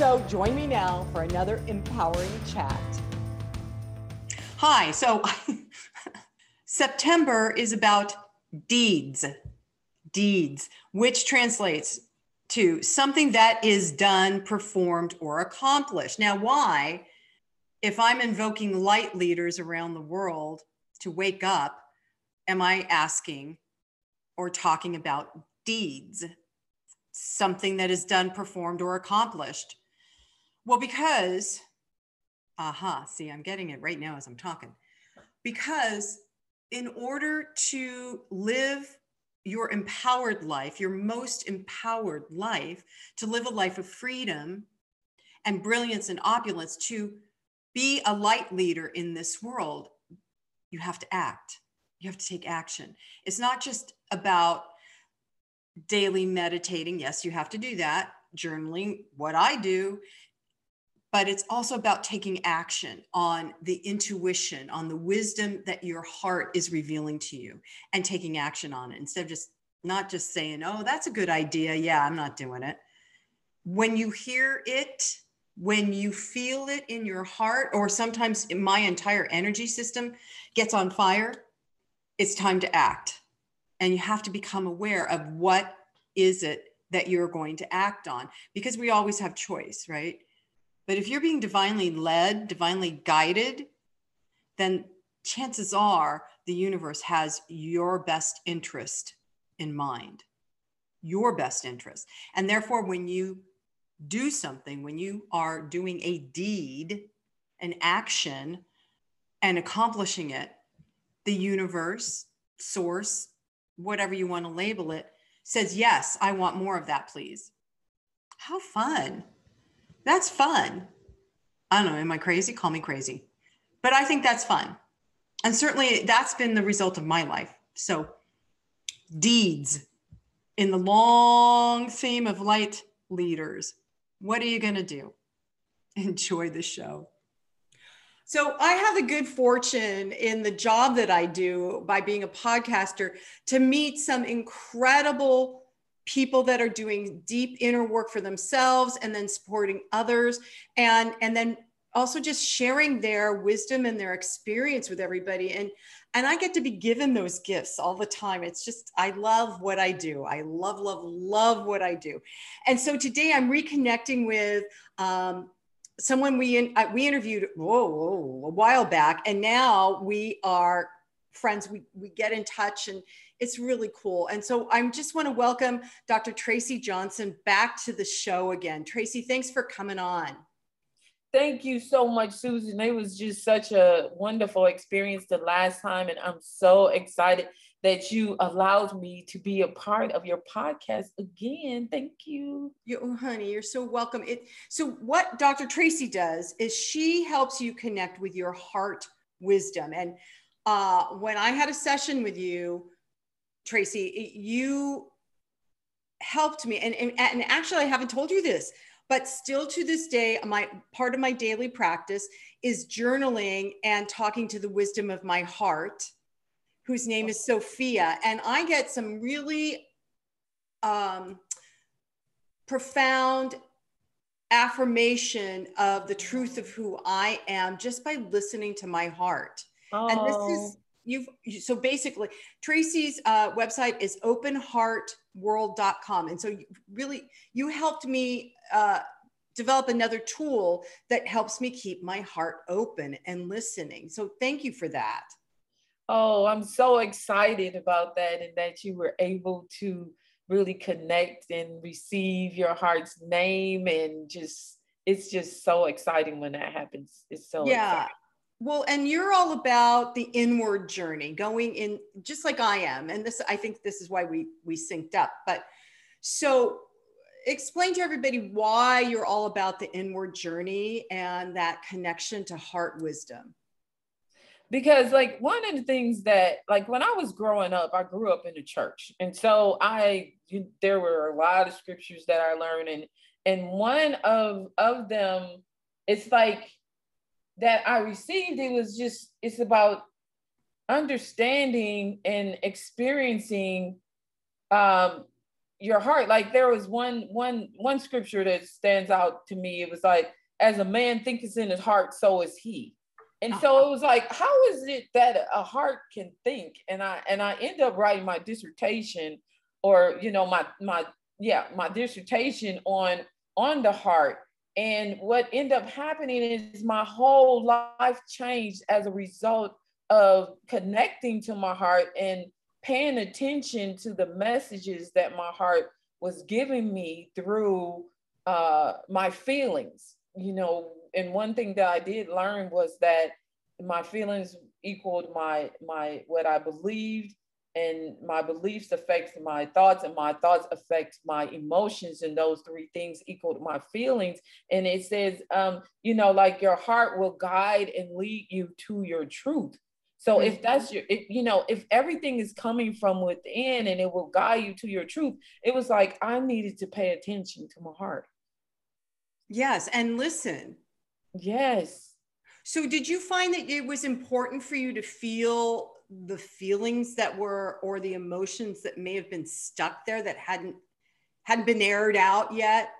So join me now for another empowering chat. Hi. So September is about deeds, deeds, which translates to something that is done, performed, or accomplished. Now, why, if I'm invoking light leaders around the world to wake up, am I asking or talking about deeds? Something that is done, performed, or accomplished. Well, because, aha, see, I'm getting it right now as I'm talking. Because in order to live your empowered life, your most empowered life, to live a life of freedom and brilliance and opulence, to be a light leader in this world, you have to act. You have to take action. It's not just about daily meditating. Yes, you have to do that. Journaling, what I do but it's also about taking action on the intuition, on the wisdom that your heart is revealing to you and taking action on it instead of just not just saying, oh, that's a good idea. Yeah, I'm not doing it. When you hear it, when you feel it in your heart, or sometimes my entire energy system gets on fire, it's time to act. And you have to become aware of what is it that you're going to act on because we always have choice, right? But if you're being divinely led, divinely guided, then chances are the universe has your best interest in mind, your best interest. And therefore, when you do something, when you are doing a deed, an action, and accomplishing it, the universe, source, whatever you want to label it, says, Yes, I want more of that, please. How fun! That's fun. I don't know. Am I crazy? Call me crazy. But I think that's fun. And certainly that's been the result of my life. So, deeds in the long theme of light leaders. What are you going to do? Enjoy the show. So, I have the good fortune in the job that I do by being a podcaster to meet some incredible people that are doing deep inner work for themselves and then supporting others. And and then also just sharing their wisdom and their experience with everybody. And and i get to be given those gifts all the time. It's just i love what i do. I love love love what i do. And so today i'm reconnecting with um, someone we in, uh, we interviewed whoa, whoa, a while back. And now we are friends we, we get in touch and it's really cool. And so I just want to welcome Dr. Tracy Johnson back to the show again. Tracy, thanks for coming on. Thank you so much, Susan. It was just such a wonderful experience the last time, and I'm so excited that you allowed me to be a part of your podcast again. Thank you. You, oh, honey, you're so welcome. It, so, what Dr. Tracy does is she helps you connect with your heart wisdom. And uh, when I had a session with you, Tracy, you helped me. And, and, and actually, I haven't told you this, but still to this day, my part of my daily practice is journaling and talking to the wisdom of my heart, whose name is Sophia. And I get some really um, profound affirmation of the truth of who I am just by listening to my heart. Oh. And this is you've so basically tracy's uh, website is openheartworld.com and so you really you helped me uh, develop another tool that helps me keep my heart open and listening. So thank you for that. Oh i'm so excited about that and that you were able to really connect and receive your heart's name and just it's just so exciting when that happens. It's so yeah. exciting. Well, and you're all about the inward journey, going in just like I am. And this, I think this is why we we synced up. But so explain to everybody why you're all about the inward journey and that connection to heart wisdom because like one of the things that like when i was growing up i grew up in the church and so i there were a lot of scriptures that i learned and and one of of them it's like that i received it was just it's about understanding and experiencing um your heart. Like there was one one one scripture that stands out to me. It was like as a man thinketh in his heart so is he. And so it was like how is it that a heart can think? And i and i end up writing my dissertation or you know my my yeah my dissertation on on the heart and what ended up happening is my whole life changed as a result of connecting to my heart and paying attention to the messages that my heart was giving me through uh, my feelings. You know, and one thing that I did learn was that my feelings equaled my my what I believed, and my beliefs affect my thoughts, and my thoughts affect my emotions, and those three things equaled my feelings. And it says, um, you know, like your heart will guide and lead you to your truth. So mm-hmm. if that's your, if, you know, if everything is coming from within and it will guide you to your truth, it was like I needed to pay attention to my heart. Yes, and listen. Yes. So did you find that it was important for you to feel the feelings that were or the emotions that may have been stuck there that hadn't hadn't been aired out yet?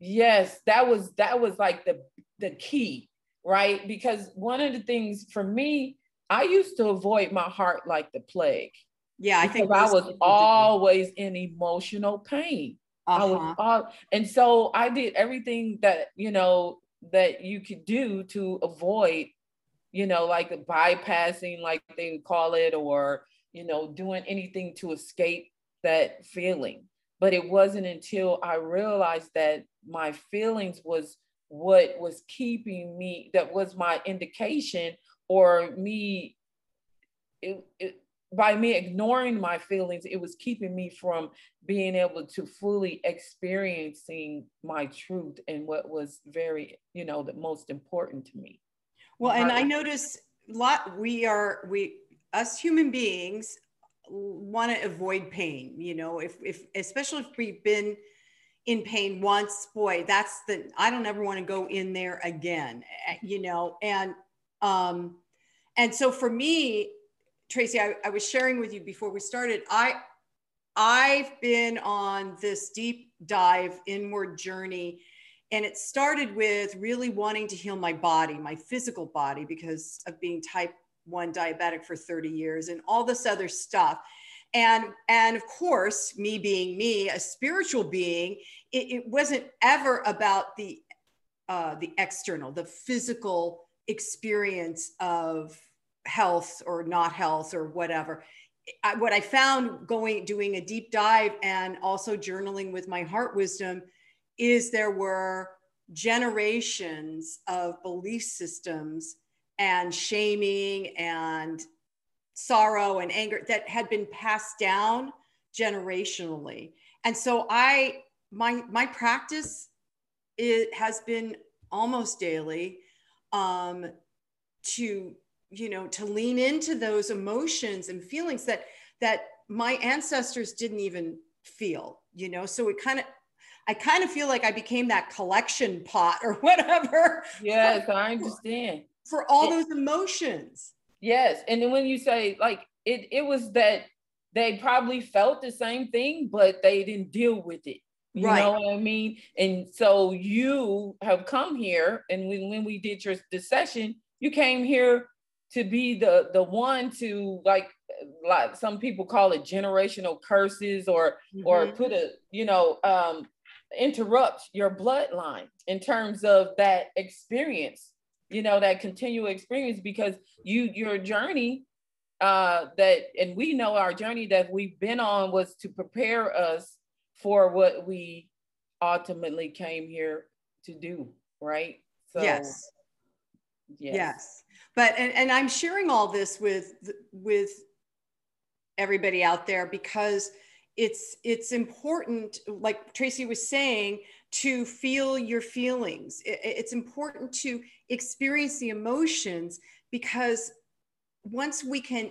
Yes, that was that was like the the key, right? Because one of the things for me I used to avoid my heart like the plague. Yeah, I think I was always in emotional pain. Uh-huh. I was uh-huh. all, and so I did everything that you know that you could do to avoid, you know, like bypassing, like they would call it, or you know, doing anything to escape that feeling. But it wasn't until I realized that my feelings was what was keeping me, that was my indication or me it, it, by me ignoring my feelings it was keeping me from being able to fully experiencing my truth and what was very you know the most important to me well and i notice a lot we are we us human beings want to avoid pain you know if if especially if we've been in pain once boy that's the i don't ever want to go in there again eh, you know and um, and so for me, Tracy, I, I was sharing with you before we started, I, I've been on this deep dive inward journey. And it started with really wanting to heal my body, my physical body, because of being type 1 diabetic for 30 years and all this other stuff. And, and of course, me being me, a spiritual being, it, it wasn't ever about the, uh, the external, the physical experience of health or not health or whatever. I, what I found going doing a deep dive and also journaling with my heart wisdom is there were generations of belief systems and shaming and sorrow and anger that had been passed down generationally. And so I my my practice it has been almost daily um, to you know to lean into those emotions and feelings that that my ancestors didn't even feel you know so it kind of i kind of feel like i became that collection pot or whatever yes for, i understand for all those emotions yes and then when you say like it it was that they probably felt the same thing but they didn't deal with it you right. know what I mean? And so you have come here, and when, when we did your the session, you came here to be the the one to like like some people call it generational curses or mm-hmm. or put a you know um interrupt your bloodline in terms of that experience you know that continual experience because you your journey uh that and we know our journey that we've been on was to prepare us for what we ultimately came here to do right? So yes. yes, yes. But and, and i'm sharing all this with with everybody out there because it's it's important like tracy was saying to feel your feelings. It, it's important to experience the emotions because once we can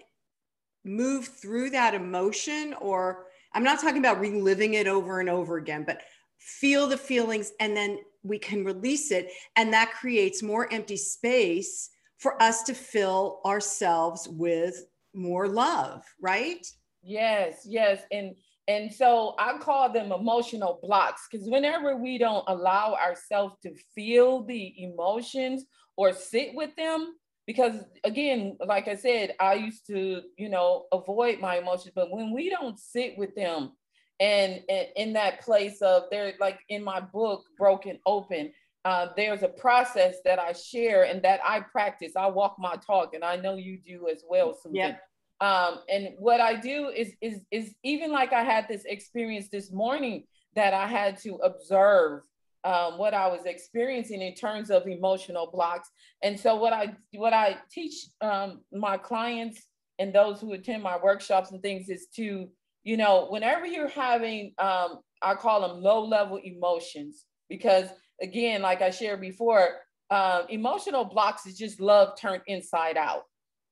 move through that emotion or i'm not talking about reliving it over and over again but feel the feelings and then we can release it. And that creates more empty space for us to fill ourselves with more love right? Yes yes. And and so i call them emotional blocks because whenever we don't allow ourselves to feel the emotions or sit with them because again like i said i used to you know avoid my emotions but when we don't sit with them and, and in that place of they're like in my book broken open uh, there's a process that i share and that i practice i walk my talk and i know you do as well Susan. Yep. Um, and what i do is is is even like i had this experience this morning that i had to observe um, what I was experiencing in terms of emotional blocks. And so what I what I teach um, my clients and those who attend my workshops and things is to, you know, whenever you're having, um, I call them low level emotions, because again, like I shared before, uh, emotional blocks is just love turned inside out.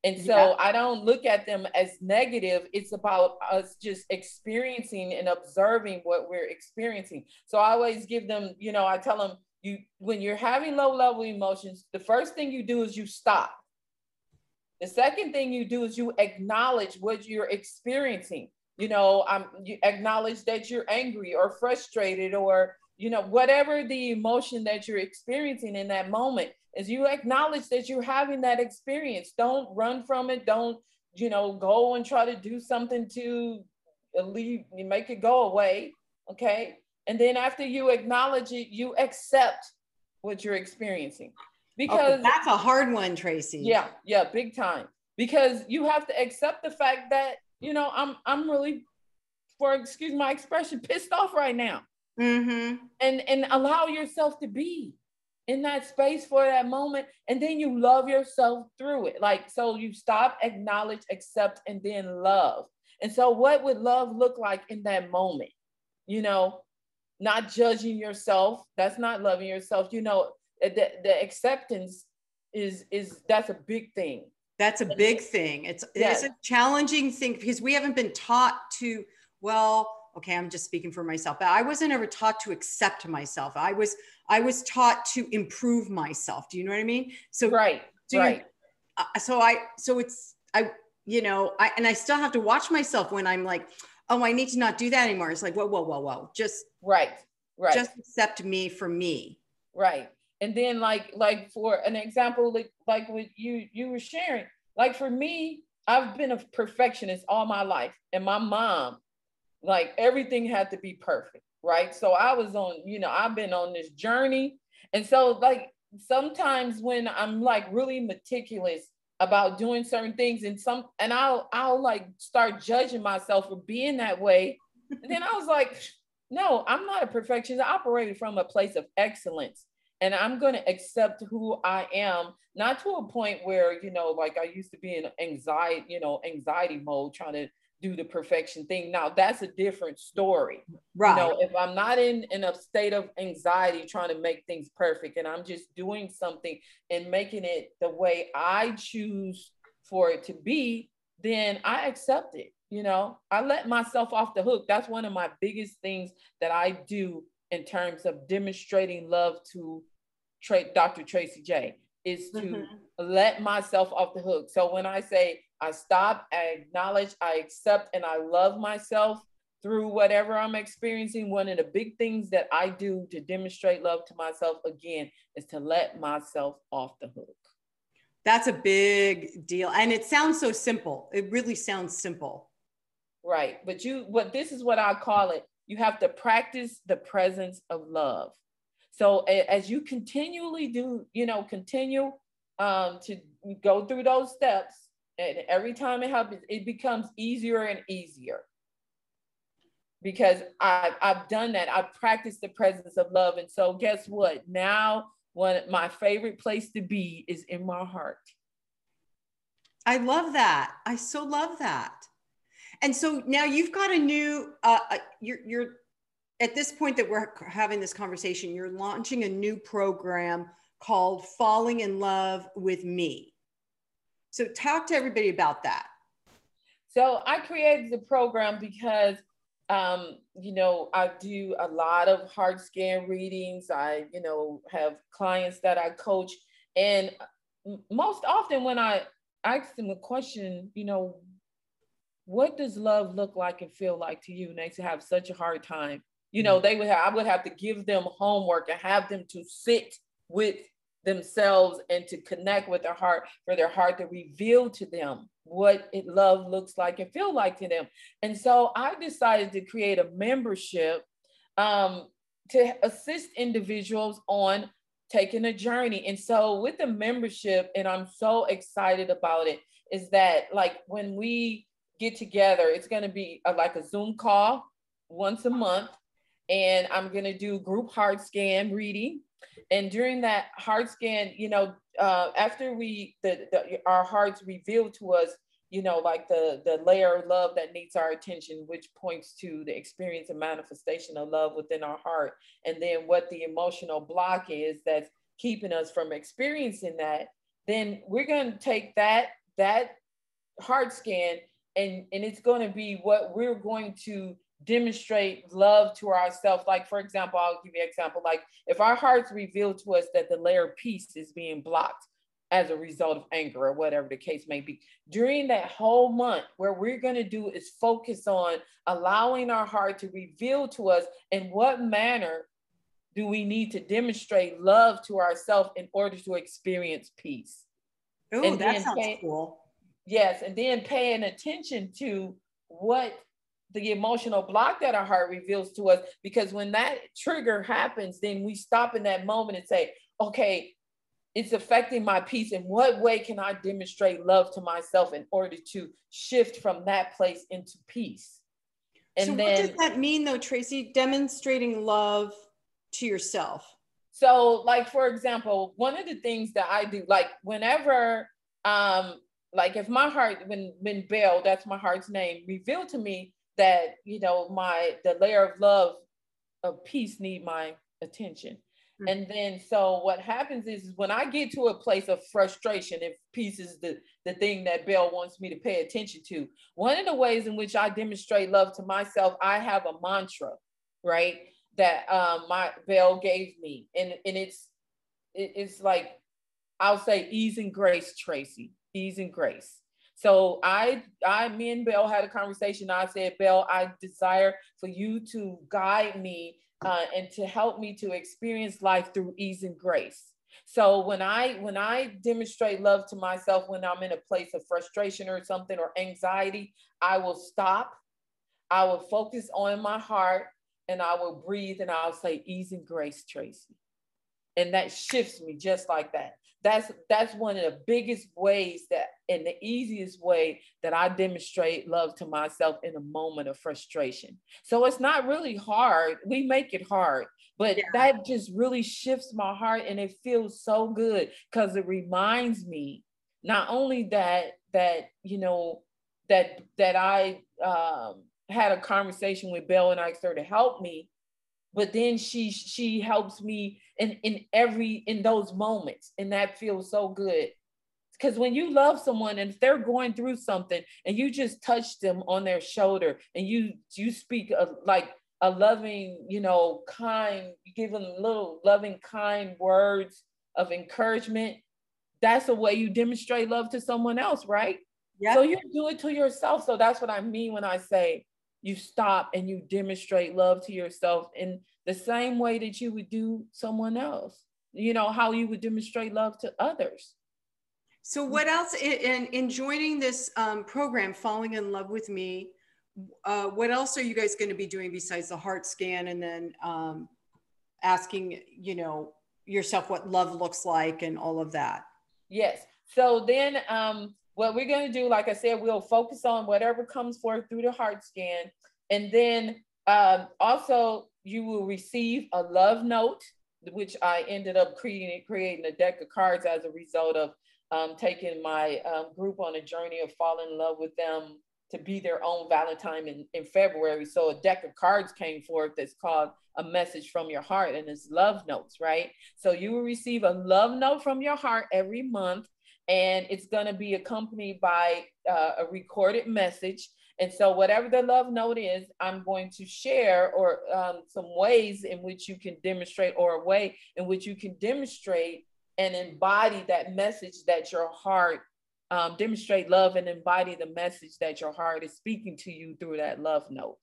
And so yeah. I don't look at them as negative. It's about us just experiencing and observing what we're experiencing. So I always give them, you know, I tell them, you when you're having low level emotions, the first thing you do is you stop. The second thing you do is you acknowledge what you're experiencing. You know, um, you acknowledge that you're angry or frustrated or you know whatever the emotion that you're experiencing in that moment is you acknowledge that you're having that experience. Don't run from it. Don't, you know, go and try to do something to leave, make it go away. Okay. And then after you acknowledge it, you accept what you're experiencing. Because oh, that's a hard one, Tracy. Yeah, yeah, big time. Because you have to accept the fact that, you know, I'm I'm really, for excuse my expression, pissed off right now. Mm-hmm. And and allow yourself to be in that space for that moment and then you love yourself through it. Like so you stop acknowledge accept and then love. And so what would love look like in that moment? You know not judging yourself. That's not loving yourself. You know eh, the, the acceptance is is that's a big thing. That's a big thing. It's yes. it's a challenging thing because we haven't been taught to well okay i'm just speaking for myself but i wasn't ever taught to accept myself. I was i was taught to improve myself. Do you know what i mean? So right right. Uh, so i so it's i you know i and i still have to watch myself when i'm like oh i need to not do that anymore. It's like whoa whoa whoa whoa just right right. just accept me for me. Right and then like like for an example like like what you you were sharing like for me i've been a perfectionist all my life and my mom like everything had to be perfect, right? So I was on, you know, I've been on this journey. And so like sometimes when I'm like really meticulous about doing certain things and some and I'll I'll like start judging myself for being that way. And then I was like, no, I'm not a perfectionist. I operated from a place of excellence. And I'm going to accept who I am, not to a point where, you know, like I used to be in anxiety, you know, anxiety mode, trying to do the perfection thing. Now that's a different story. Right. You know, if I'm not in, in a state of anxiety trying to make things perfect and I'm just doing something and making it the way I choose for it to be, then I accept it. You know, I let myself off the hook. That's one of my biggest things that I do in terms of demonstrating love to Tra- Dr. Tracy J is to mm-hmm. let myself off the hook. So when I say I stop, I acknowledge, I accept, and I love myself through whatever I'm experiencing. One of the big things that I do to demonstrate love to myself again is to let myself off the hook. That's a big deal. And it sounds so simple. It really sounds simple. Right. But you, what this is what I call it. You have to practice the presence of love. So as you continually do, you know, continue um, to go through those steps, and every time it happens, it becomes easier and easier because I've, I've done that. I've practiced the presence of love. And so guess what? Now, one my favorite place to be is in my heart. I love that. I so love that. And so now you've got a new, uh, uh, you're, you're at this point that we're having this conversation, you're launching a new program called Falling in Love with Me. So talk to everybody about that. So I created the program because um, you know, I do a lot of heart scan readings. I, you know, have clients that I coach. And most often when I ask them a question, you know, what does love look like and feel like to you? And they have such a hard time. You know, mm-hmm. they would have, I would have to give them homework and have them to sit with themselves and to connect with their heart for their heart to reveal to them what it love looks like and feel like to them. And so I decided to create a membership um, to assist individuals on taking a journey. And so with the membership, and I'm so excited about it, is that like when we get together, it's going to be a, like a Zoom call once a month. And I'm going to do group heart scan reading and during that heart scan, you know, uh, after we the, the our hearts reveal to us, you know, like the the layer of love that needs our attention, which points to the experience and manifestation of love within our heart, and then what the emotional block is that's keeping us from experiencing that. Then we're going to take that that heart scan and and it's going to be what we're going to demonstrate love to ourselves. Like, for example, I'll give you an example. Like, if our hearts reveal to us that the layer of peace is being blocked as a result of anger or whatever the case may be, during that whole month, where we're going to do is focus on allowing our heart to reveal to us in what manner do we need to demonstrate love to ourselves in order to experience peace. Oh, that sounds pay, cool. Yes, and then paying attention to what the emotional block that our heart reveals to us because when that trigger happens then we stop in that moment and say okay it's affecting my peace. In what way can i demonstrate love to myself in order to shift from that place into peace? And so then, what does that mean though tracy? Demonstrating love to yourself. So like for example one of the things that i do like whenever um like if my heart when when bell that's my heart's name revealed to me that you know my the layer of love of peace need my attention. Mm-hmm. and then so what happens is, is when i get to a place of frustration if peace is the the thing that bell wants me to pay attention to one of the ways in which i demonstrate love to myself i have a mantra right that um my bell gave me. And and it's it, it's like i'll say ease and grace tracy ease and grace so I, I, me and Bell had a conversation. I said, Bell, I desire for you to guide me uh, and to help me to experience life through ease and grace. So when I when I demonstrate love to myself when I'm in a place of frustration or something or anxiety, I will stop. I will focus on my heart and I will breathe and I'll say ease and grace, Tracy. And that shifts me just like that that's that's one of the biggest ways that and the easiest way that I demonstrate love to myself in a moment of frustration. So it's not really hard. We make it hard, but yeah. that just really shifts my heart and it feels so good because it reminds me not only that that you know that that I um, had a conversation with Bell and I started to help me, but then she she helps me in in every in those moments and that feels so good. Because when you love someone and if they're going through something and you just touch them on their shoulder and you you speak a, like a loving you know kind you give them little loving kind words of encouragement that's a way you demonstrate love to someone else right? Yeah so you do it to yourself. So that's what i mean when i say you stop and you demonstrate love to yourself in the same way that you would do someone else. You know how you would demonstrate love to others. So what else in, in joining this um, program falling in love with me uh, what else are you guys going to be doing besides the heart scan and then um, asking you know yourself what love looks like and all of that? Yes. So then um, what we're going to do, like I said, we'll focus on whatever comes forth through the heart scan. And then um, also, you will receive a love note, which I ended up creating, creating a deck of cards as a result of um, taking my um, group on a journey of falling in love with them to be their own Valentine in, in February. So a deck of cards came forth that's called a message from your heart and it's love notes, right? So you will receive a love note from your heart every month and it's going to be accompanied by uh, a recorded message. And so, whatever the love note is, I'm going to share or um, some ways in which you can demonstrate, or a way in which you can demonstrate and embody that message that your heart um, demonstrate love and embody the message that your heart is speaking to you through that love note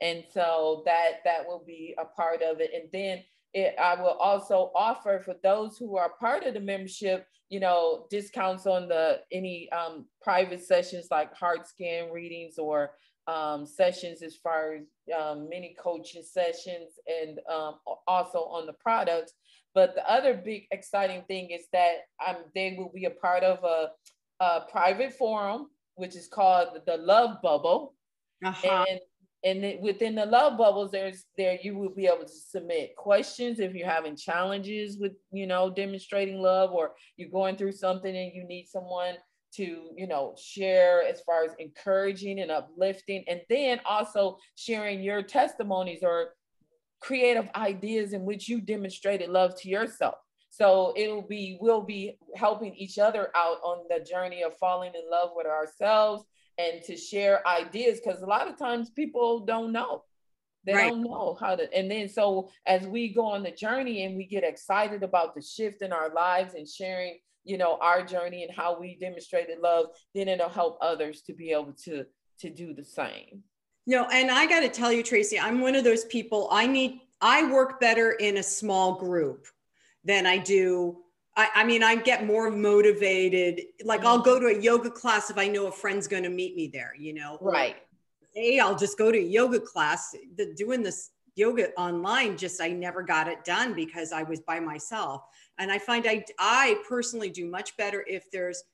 and so that that will be a part of it and then it, i will also offer for those who are part of the membership you know discounts on the any um, private sessions like heart scan readings or um, sessions as far as um, mini coaching sessions and um, also on the products but the other big exciting thing is that um, they will be a part of a a private forum, which is called the Love Bubble. Uh-huh. And and within the love bubbles there's there you will be able to submit questions if you're having challenges with you know demonstrating love or you're going through something and you need someone to you know share as far as encouraging and uplifting. And then also sharing your testimonies or creative ideas in which you demonstrated love to yourself. So it'll be, we'll be helping each other out on the journey of falling in love with ourselves and to share ideas because a lot of times people don't know. They right. don't know how to. And then so as we go on the journey and we get excited about the shift in our lives and sharing, you know, our journey and how we demonstrated love, then it'll help others to be able to to do the same. No, and I got to tell you, Tracy, I'm one of those people. I need. I work better in a small group than I do. I, I mean, I get more motivated. Like I'll go to a yoga class if I know a friend's going to meet me there, you know? Right. Hey, I'll just go to a yoga class. The, doing this yoga online, just I never got it done because I was by myself. And I find I, I personally do much better if there's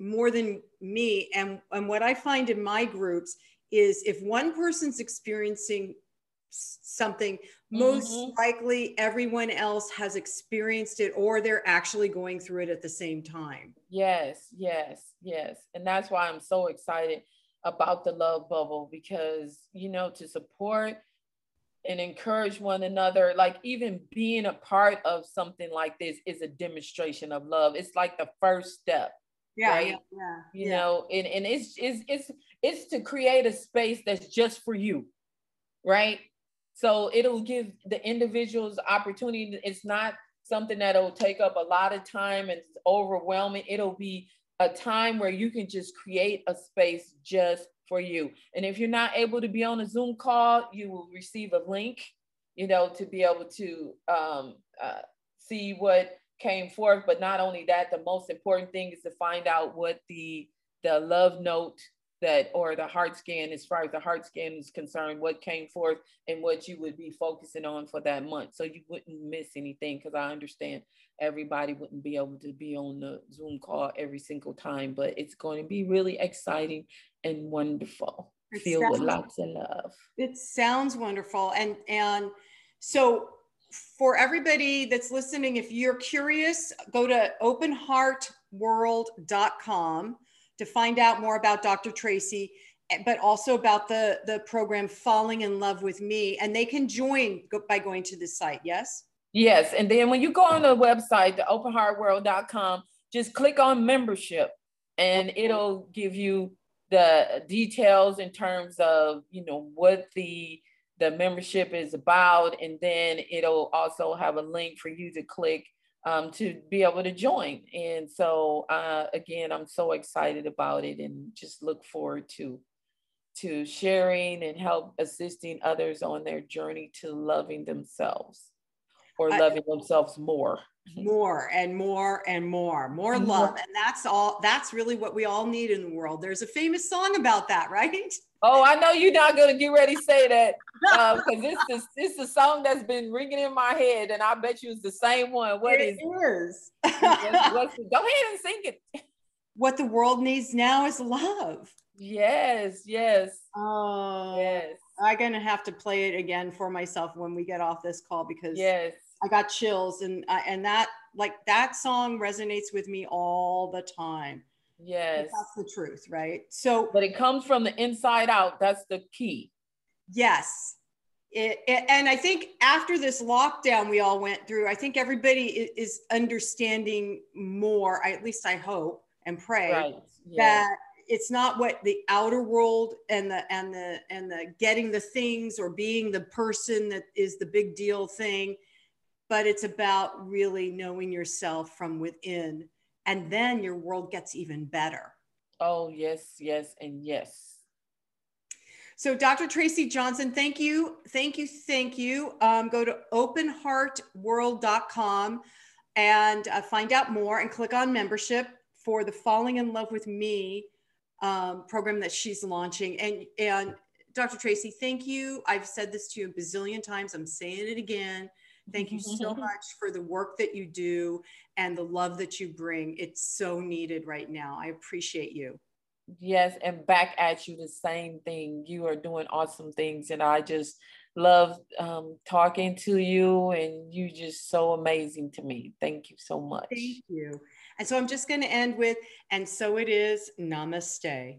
more than me. And, and what I find in my groups is if one person's experiencing something most mm-hmm. likely everyone else has experienced it or they're actually going through it at the same time yes yes yes and that's why i'm so excited about the love bubble because you know to support and encourage one another like even being a part of something like this is a demonstration of love it's like the first step yeah, right? yeah, yeah you yeah. know and, and it's, it's it's it's to create a space that's just for you right so it'll give the individuals opportunity. It's not something that'll take up a lot of time and it's overwhelming. It'll be a time where you can just create a space just for you. And if you're not able to be on a Zoom call, you will receive a link, you know, to be able to um, uh, see what came forth. But not only that, the most important thing is to find out what the the love note that or the heart scan as far as the heart scan is concerned what came forth and what you would be focusing on for that month. So you wouldn't miss anything because i understand everybody wouldn't be able to be on the zoom call every single time but it's going to be really exciting and wonderful it filled sounds, with lots of love. It sounds wonderful and and so for everybody that's listening if you're curious go to openheartworld.com to find out more about Dr. Tracy, eh, but also about the, the program Falling in Love with Me. And they can join by going to the site, yes? Yes. And then when you go on the website, the openheartworld.com, just click on membership and it'll give you the details in terms of, you know, what the the membership is about. And then it'll also have a link for you to click um, to be able to join. And so, uh, again, I'm so excited about it and just look forward to to sharing and help assisting others on their journey to loving themselves or loving I, themselves more more and more and more more love and that's all that's really what we all need in the world there's a famous song about that right Oh, I know you're not gonna get ready to say that because uh, this is this is a song that's been ringing in my head, and I bet you it's the same one. What it is? is. what's, what's, go ahead and sing it. What the world needs now is love. Yes, yes. Oh, yes. I'm gonna have to play it again for myself when we get off this call because yes, I got chills, and and that like that song resonates with me all the time Yes. That's the truth, right? So, but it comes from the inside out. That's the key. Yes. It, it, and I think after this lockdown we all went through, I think everybody is understanding more, I, at least I hope and pray right. that it's not what the outer world and the and the and the getting the things or being the person that is the big deal thing but it's about really knowing yourself from within and then your world gets even better oh yes yes and yes so dr tracy johnson thank you thank you thank you um, go to openheartworld.com and uh, find out more and click on membership for the falling in love with me um, program that she's launching. And, and Dr. Tracy, thank you. I've said this to you a bazillion times. I'm saying it again. Thank you so much for the work that you do and the love that you bring. It's so needed right now. I appreciate you. Yes, and back at you the same thing. You are doing awesome things, and I just love um, talking to you, and you just so amazing to me. Thank you so much. Thank you. And so I'm just going to end with, and so it is, namaste.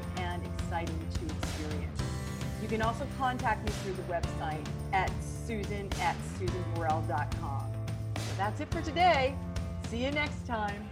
can also contact me through the website at susan at susanburrell.com. So that's it for today. See you next time.